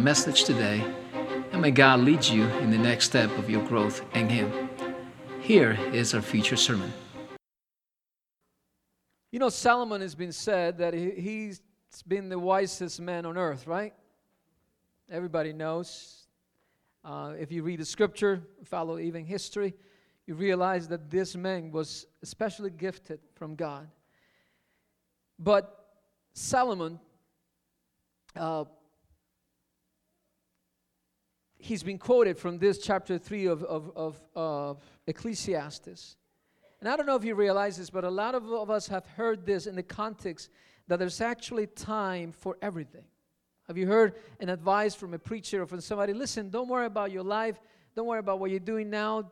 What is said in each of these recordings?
message today, and may God lead you in the next step of your growth in Him. Here is our feature sermon. You know, Solomon has been said that he, he's been the wisest man on earth, right? Everybody knows. Uh, if you read the scripture, follow even history, you realize that this man was especially gifted from God. But Solomon, uh, he's been quoted from this chapter 3 of, of, of, of Ecclesiastes. And I don't know if you realize this, but a lot of, of us have heard this in the context that there's actually time for everything. Have you heard an advice from a preacher or from somebody? Listen, don't worry about your life. Don't worry about what you're doing now.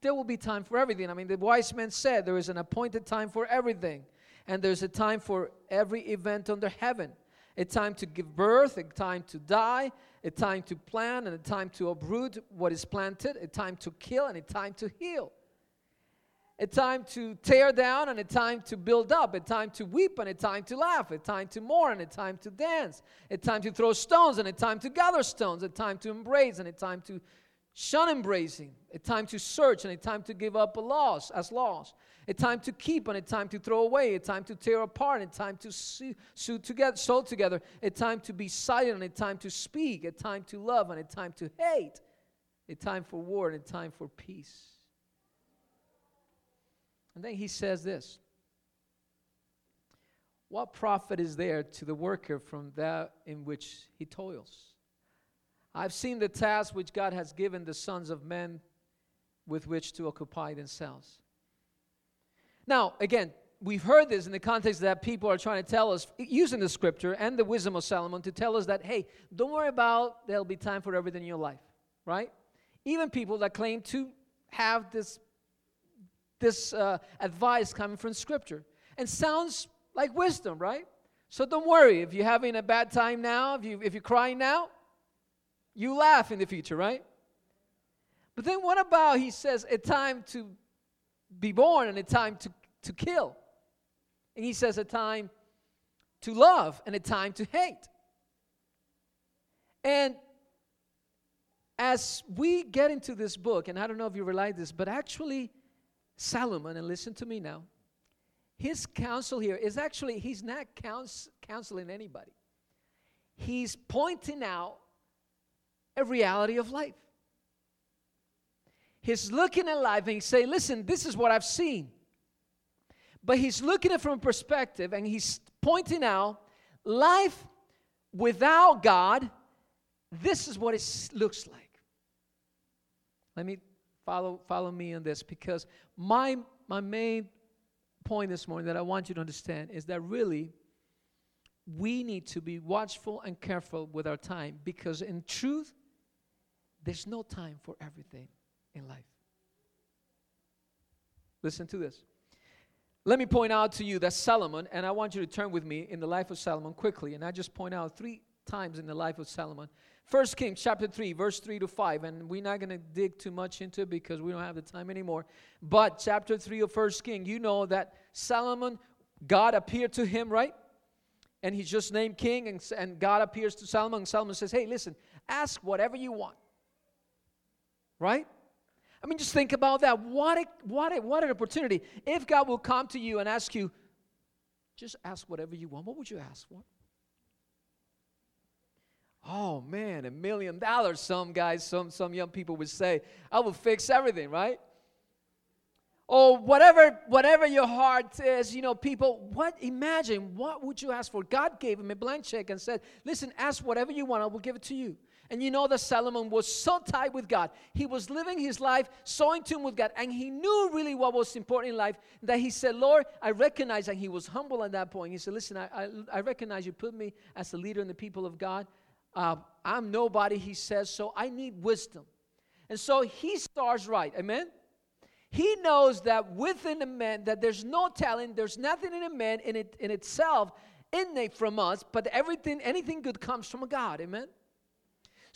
There will be time for everything. I mean, the wise man said there is an appointed time for everything, and there's a time for every event under heaven a time to give birth, a time to die, a time to plant, and a time to uproot what is planted, a time to kill, and a time to heal. A time to tear down and a time to build up, a time to weep and a time to laugh, a time to mourn and a time to dance, a time to throw stones and a time to gather stones, a time to embrace and a time to shun embracing, a time to search and a time to give up a loss as loss, a time to keep and a time to throw away, a time to tear apart, and a time to sew, together, sew together, a time to be silent and a time to speak, a time to love and a time to hate, a time for war and a time for peace. And then he says this What profit is there to the worker from that in which he toils? I've seen the task which God has given the sons of men with which to occupy themselves. Now, again, we've heard this in the context that people are trying to tell us, using the scripture and the wisdom of Solomon, to tell us that, hey, don't worry about there'll be time for everything in your life, right? Even people that claim to have this, this uh, advice coming from scripture. And sounds like wisdom, right? So don't worry if you're having a bad time now, if, you, if you're crying now, you laugh in the future, right? But then what about, he says, a time to be born and a time to, to kill. And he says a time to love and a time to hate. And as we get into this book, and I don't know if you realize this, but actually, Solomon, and listen to me now, his counsel here is actually, he's not couns- counseling anybody. He's pointing out a reality of life. He's looking at life and he's saying, listen, this is what I've seen. But he's looking at it from a perspective and he's pointing out life without God, this is what it looks like. Let me follow, follow me on this because my, my main point this morning that I want you to understand is that really we need to be watchful and careful with our time because in truth, there's no time for everything in life. Listen to this. Let me point out to you that Solomon, and I want you to turn with me in the life of Solomon quickly, and I just point out three times in the life of Solomon. First Kings chapter 3, verse 3 to 5, and we're not going to dig too much into it because we don't have the time anymore. But chapter 3 of First King, you know that Solomon, God appeared to him, right? And he's just named king, and, and God appears to Solomon, and Solomon says, Hey, listen, ask whatever you want. Right? I mean, just think about that. What, a, what, a, what an opportunity. If God will come to you and ask you, just ask whatever you want, what would you ask for? Oh man, a million dollars, some guys, some, some young people would say, I will fix everything, right? Or whatever, whatever your heart is, you know, people, what imagine, what would you ask for? God gave him a blank check and said, Listen, ask whatever you want, I will give it to you. And you know that Solomon was so tight with God. He was living his life so in tune with God. And he knew really what was important in life that he said, Lord, I recognize, and he was humble at that point. He said, Listen, I, I, I recognize you put me as a leader in the people of God. Uh, I'm nobody, he says, so I need wisdom. And so he starts right. Amen? He knows that within a man, that there's no talent, there's nothing in a man in, it, in itself innate from us, but everything, anything good comes from God. Amen?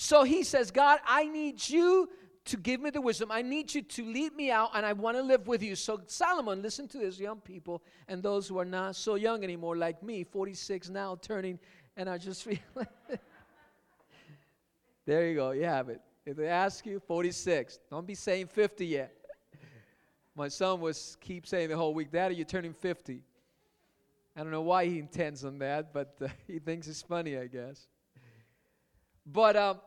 So he says, God, I need you to give me the wisdom. I need you to lead me out, and I want to live with you. So, Solomon, listen to this, young people, and those who are not so young anymore, like me, 46 now, turning, and I just feel There you go. You have it. If they ask you, 46. Don't be saying 50 yet. My son was keep saying the whole week, Daddy, you're turning 50. I don't know why he intends on that, but uh, he thinks it's funny, I guess. But um,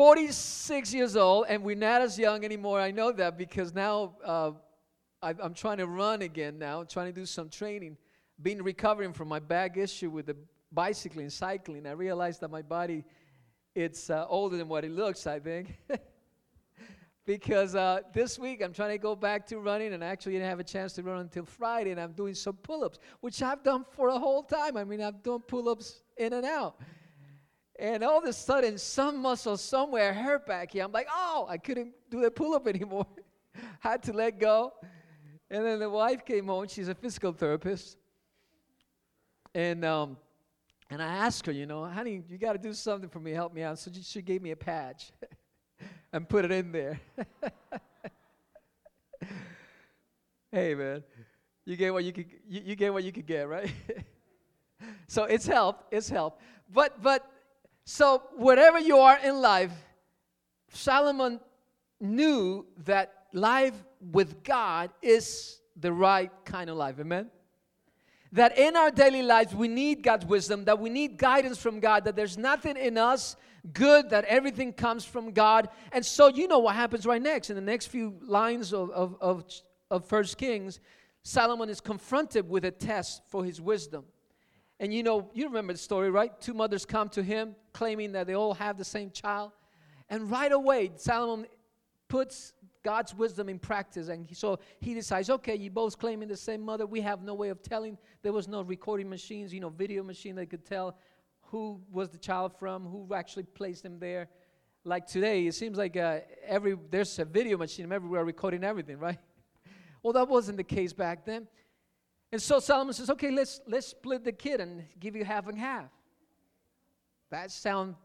46 years old, and we're not as young anymore. I know that because now uh, I, am trying to run again now, trying to do some training. Been recovering from my back issue with the bicycling, cycling. I realized that my body it's uh, older than what it looks, I think. because uh, this week I'm trying to go back to running and I actually didn't have a chance to run until Friday and I'm doing some pull-ups, which I've done for a whole time. I mean, I've done pull-ups in and out. And all of a sudden, some muscle somewhere hurt back here. I'm like, oh, I couldn't do the pull-up anymore. Had to let go. And then the wife came home. She's a physical therapist. And um, and I asked her, you know, honey, you got to do something for me, help me out. So she gave me a patch and put it in there. hey, man, you get what you could, you, you get what you could get, right? so it's help, it's help. But but so wherever you are in life, Solomon knew that life with God is the right kind of life. Amen that in our daily lives we need God's wisdom, that we need guidance from God, that there's nothing in us good, that everything comes from God. And so you know what happens right next. In the next few lines of, of, of, of First Kings, Solomon is confronted with a test for his wisdom. And you know, you remember the story, right? Two mothers come to him claiming that they all have the same child. And right away, Solomon puts God's wisdom in practice. And so he decides, okay, you both claiming the same mother. We have no way of telling. There was no recording machines, you know, video machine that could tell who was the child from, who actually placed him there. Like today, it seems like uh, every there's a video machine everywhere recording everything, right? well, that wasn't the case back then. And so Solomon says, okay, let's let's split the kid and give you half and half. That sounds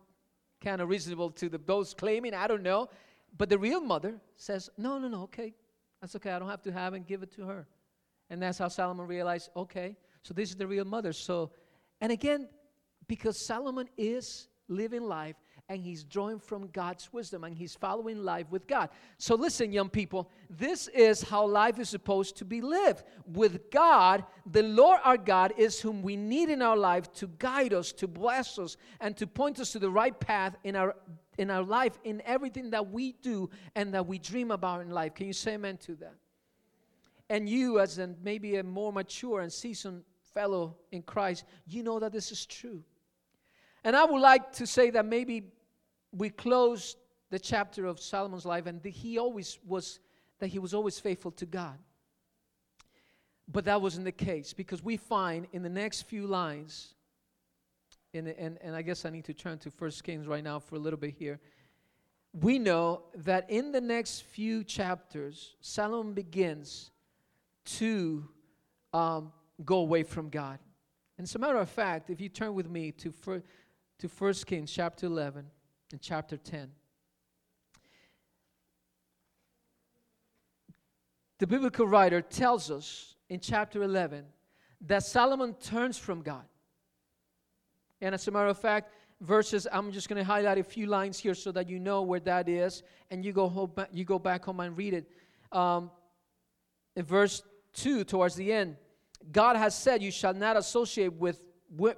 kind of reasonable to the those claiming. I don't know. But the real mother says, No, no, no, okay. That's okay. I don't have to have and give it to her. And that's how Solomon realized, okay, so this is the real mother. So, and again, because Solomon is living life and he's drawing from God's wisdom and he's following life with God. So, listen, young people, this is how life is supposed to be lived. With God, the Lord our God is whom we need in our life to guide us, to bless us, and to point us to the right path in our in our life, in everything that we do and that we dream about in life. Can you say amen to that? And you, as an, maybe a more mature and seasoned fellow in Christ, you know that this is true. And I would like to say that maybe we close the chapter of Solomon's life and he always was that he was always faithful to God. But that wasn't the case because we find in the next few lines and, and, and I guess I need to turn to First Kings right now for a little bit here. We know that in the next few chapters, Solomon begins to um, go away from God. And as a matter of fact, if you turn with me to, fir- to 1 Kings chapter 11 and chapter 10, the biblical writer tells us in chapter 11 that Solomon turns from God. And as a matter of fact, verses, I'm just going to highlight a few lines here so that you know where that is, and you go home, you go back home and read it. Um, in verse 2, towards the end, God has said, You shall not associate with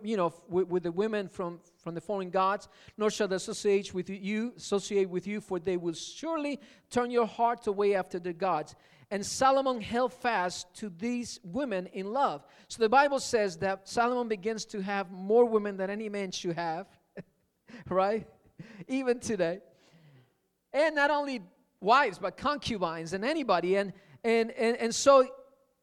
you know, with, with, the women from, from the foreign gods, nor shall they associate with you, associate with you, for they will surely turn your heart away after their gods. And Solomon held fast to these women in love. So the Bible says that Solomon begins to have more women than any man should have, right? Even today. And not only wives, but concubines and anybody. And, and, and, and so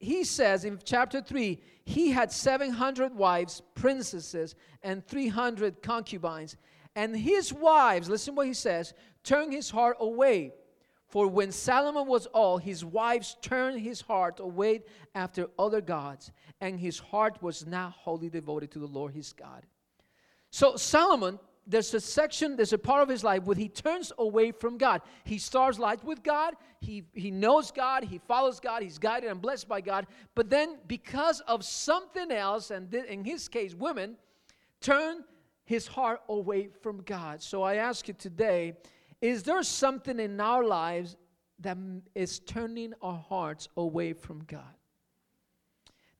he says in chapter 3 he had 700 wives, princesses, and 300 concubines. And his wives, listen what he says, turned his heart away for when Solomon was old, his wives turned his heart away after other gods, and his heart was not wholly devoted to the Lord his God. So Solomon, there's a section, there's a part of his life where he turns away from God. He starts life with God, he, he knows God, he follows God, he's guided and blessed by God. But then, because of something else, and in his case, women, turn his heart away from God. So I ask you today is there something in our lives that is turning our hearts away from God?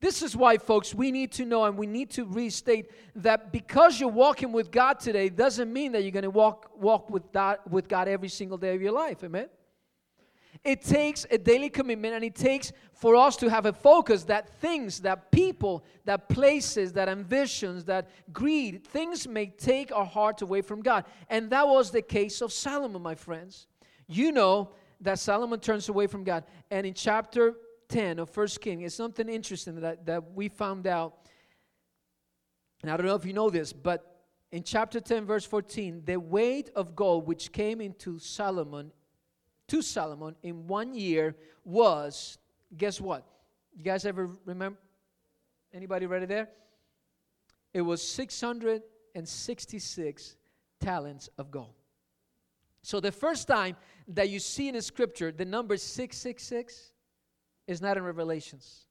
This is why, folks, we need to know and we need to restate that because you're walking with God today doesn't mean that you're going to walk, walk with, God, with God every single day of your life. Amen? It takes a daily commitment and it takes for us to have a focus that things, that people, that places, that ambitions, that greed, things may take our heart away from God. And that was the case of Solomon, my friends. You know that Solomon turns away from God. And in chapter 10 of First King, is something interesting that, that we found out. And I don't know if you know this, but in chapter 10, verse 14, the weight of gold which came into Solomon, to Solomon in one year was, guess what? You guys ever remember? Anybody ready there? It was 666 talents of gold. So the first time that you see in the scripture the number 666, is not in Revelations.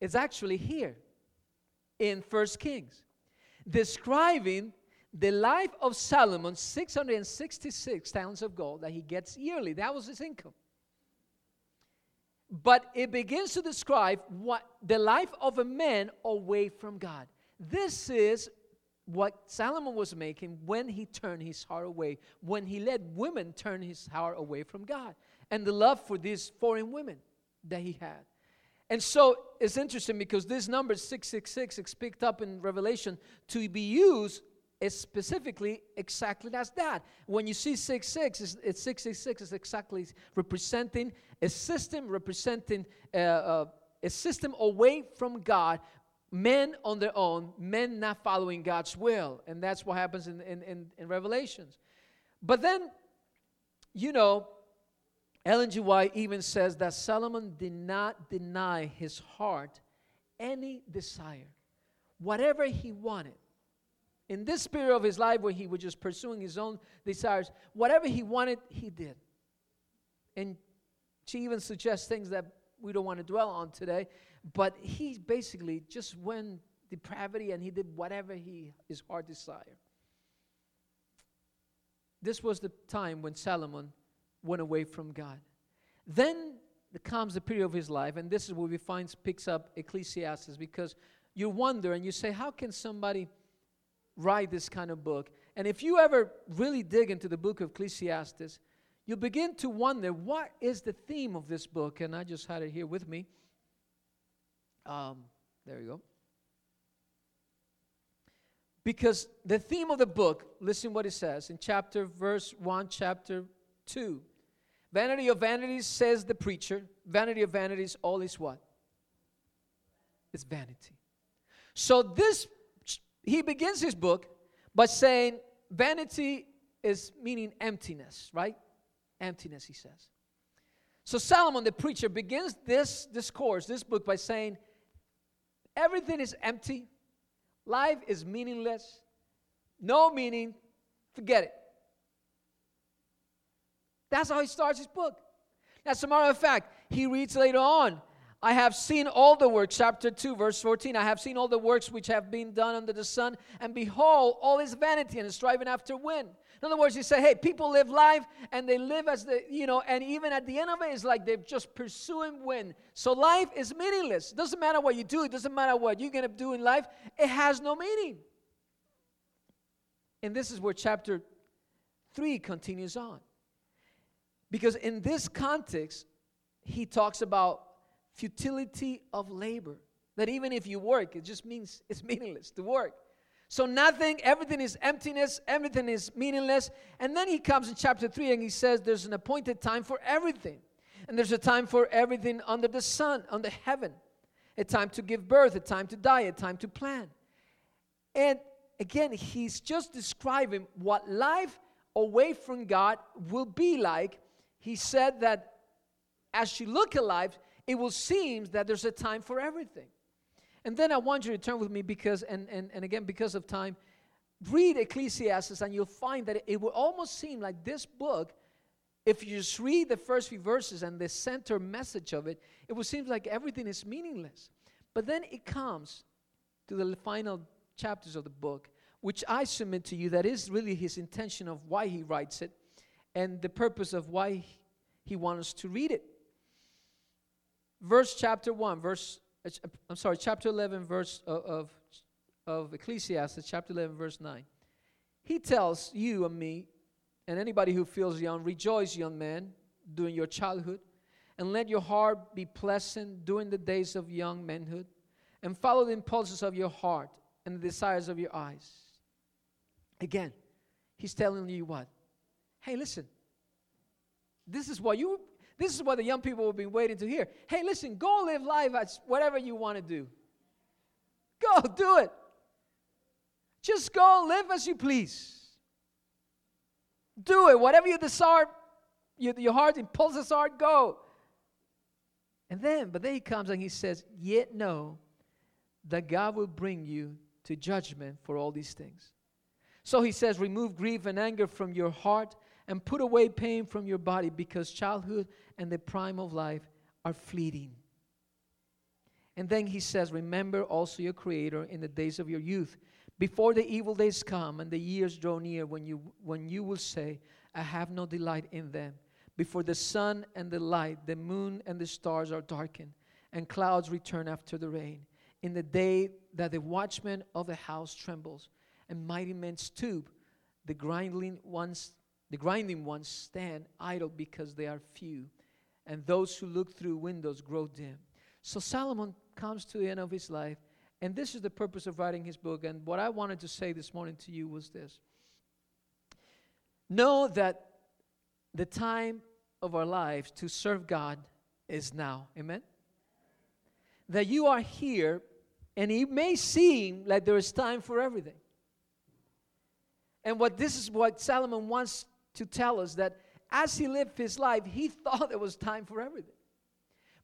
It's actually here in First Kings, describing the life of Solomon, 666 talents of gold that he gets yearly. That was his income. But it begins to describe what the life of a man away from God. This is what Solomon was making when he turned his heart away, when he let women turn his heart away from God, and the love for these foreign women that he had. And so it's interesting because this number 666 is picked up in Revelation to be used is specifically exactly as that. When you see 66, it's, it's 666 is exactly representing a system, representing uh, uh, a system away from God, men on their own, men not following God's will. And that's what happens in, in, in, in Revelations. But then, you know, Ellen G. White even says that Solomon did not deny his heart any desire, whatever he wanted. In this period of his life where he was just pursuing his own desires, whatever he wanted, he did. And she even suggests things that we don't want to dwell on today, but he basically just went depravity and he did whatever he his heart desired. This was the time when Solomon went away from God. Then comes the period of his life, and this is where we find picks up Ecclesiastes because you wonder and you say, how can somebody write this kind of book? And if you ever really dig into the book of Ecclesiastes, you begin to wonder what is the theme of this book. And I just had it here with me. Um, there you go. Because the theme of the book, listen what it says in chapter verse 1, chapter 2. Vanity of vanities, says the preacher. Vanity of vanities, all is what? It's vanity. So this, he begins his book by saying vanity is meaning emptiness, right? Emptiness, he says. So Solomon, the preacher, begins this discourse, this book, by saying everything is empty, life is meaningless, no meaning, forget it. That's how he starts his book. Now, as a matter of fact, he reads later on, I have seen all the works, chapter 2, verse 14. I have seen all the works which have been done under the sun, and behold, all is vanity and striving after wind. In other words, he said, hey, people live life and they live as the, you know, and even at the end of it, it's like they're just pursuing wind. So life is meaningless. It doesn't matter what you do, it doesn't matter what you're going to do in life, it has no meaning. And this is where chapter 3 continues on. Because in this context, he talks about futility of labor. That even if you work, it just means it's meaningless to work. So nothing, everything is emptiness, everything is meaningless. And then he comes in chapter 3 and he says there's an appointed time for everything. And there's a time for everything under the sun, under heaven. A time to give birth, a time to die, a time to plan. And again, he's just describing what life away from God will be like he said that as you look at life, it will seem that there's a time for everything. And then I want you to turn with me because, and, and, and again, because of time, read Ecclesiastes and you'll find that it will almost seem like this book, if you just read the first few verses and the center message of it, it will seem like everything is meaningless. But then it comes to the final chapters of the book which I submit to you that is really his intention of why he writes it and the purpose of why he wants us to read it. Verse chapter 1, verse, uh, uh, I'm sorry, chapter 11, verse of, of, of Ecclesiastes, chapter 11, verse 9. He tells you and me, and anybody who feels young, rejoice, young man, during your childhood, and let your heart be pleasant during the days of young manhood, and follow the impulses of your heart and the desires of your eyes. Again, he's telling you what? Hey, listen. This is what you this is what the young people have been waiting to hear. Hey, listen, go live life as whatever you want to do. Go do it. Just go live as you please. Do it. Whatever you desire, your, your heart impulses are, go. And then, but then he comes and he says, Yet know that God will bring you to judgment for all these things. So he says, Remove grief and anger from your heart and put away pain from your body because childhood and the prime of life are fleeting. And then he says, Remember also your Creator in the days of your youth, before the evil days come and the years draw near when you, when you will say, I have no delight in them. Before the sun and the light, the moon and the stars are darkened, and clouds return after the rain. In the day that the watchman of the house trembles, and mighty men stoop, the grinding ones the grinding ones stand idle because they are few, and those who look through windows grow dim. So Solomon comes to the end of his life, and this is the purpose of writing his book. And what I wanted to say this morning to you was this Know that the time of our lives to serve God is now. Amen? That you are here, and it may seem like there is time for everything. And what this is what Solomon wants to tell us that as he lived his life, he thought there was time for everything.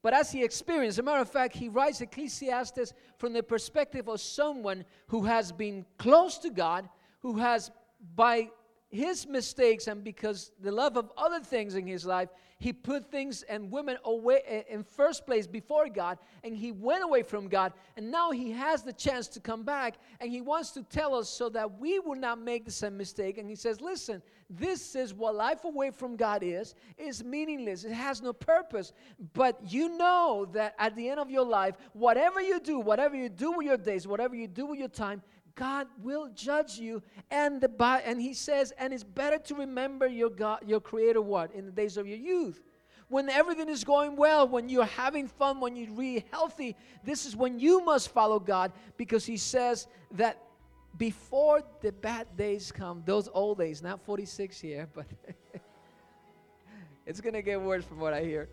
But as he experienced, as a matter of fact, he writes Ecclesiastes from the perspective of someone who has been close to God, who has, by his mistakes and because the love of other things in his life, he put things and women away eh, in first place before God, and he went away from God, and now he has the chance to come back, and he wants to tell us so that we will not make the same mistake. And he says, Listen, this is what life away from God is. It's meaningless. It has no purpose. But you know that at the end of your life, whatever you do, whatever you do with your days, whatever you do with your time, God will judge you. And the and he says, and it's better to remember your God, your creator what? In the days of your youth. When everything is going well, when you're having fun, when you're really healthy, this is when you must follow God because he says that before the bad days come, those old days, not 46 here, but it's going to get worse from what I hear.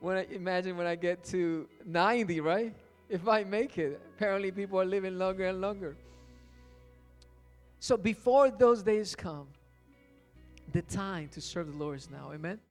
When I imagine when I get to 90, right? If I make it. Apparently, people are living longer and longer. So, before those days come, the time to serve the Lord is now. Amen.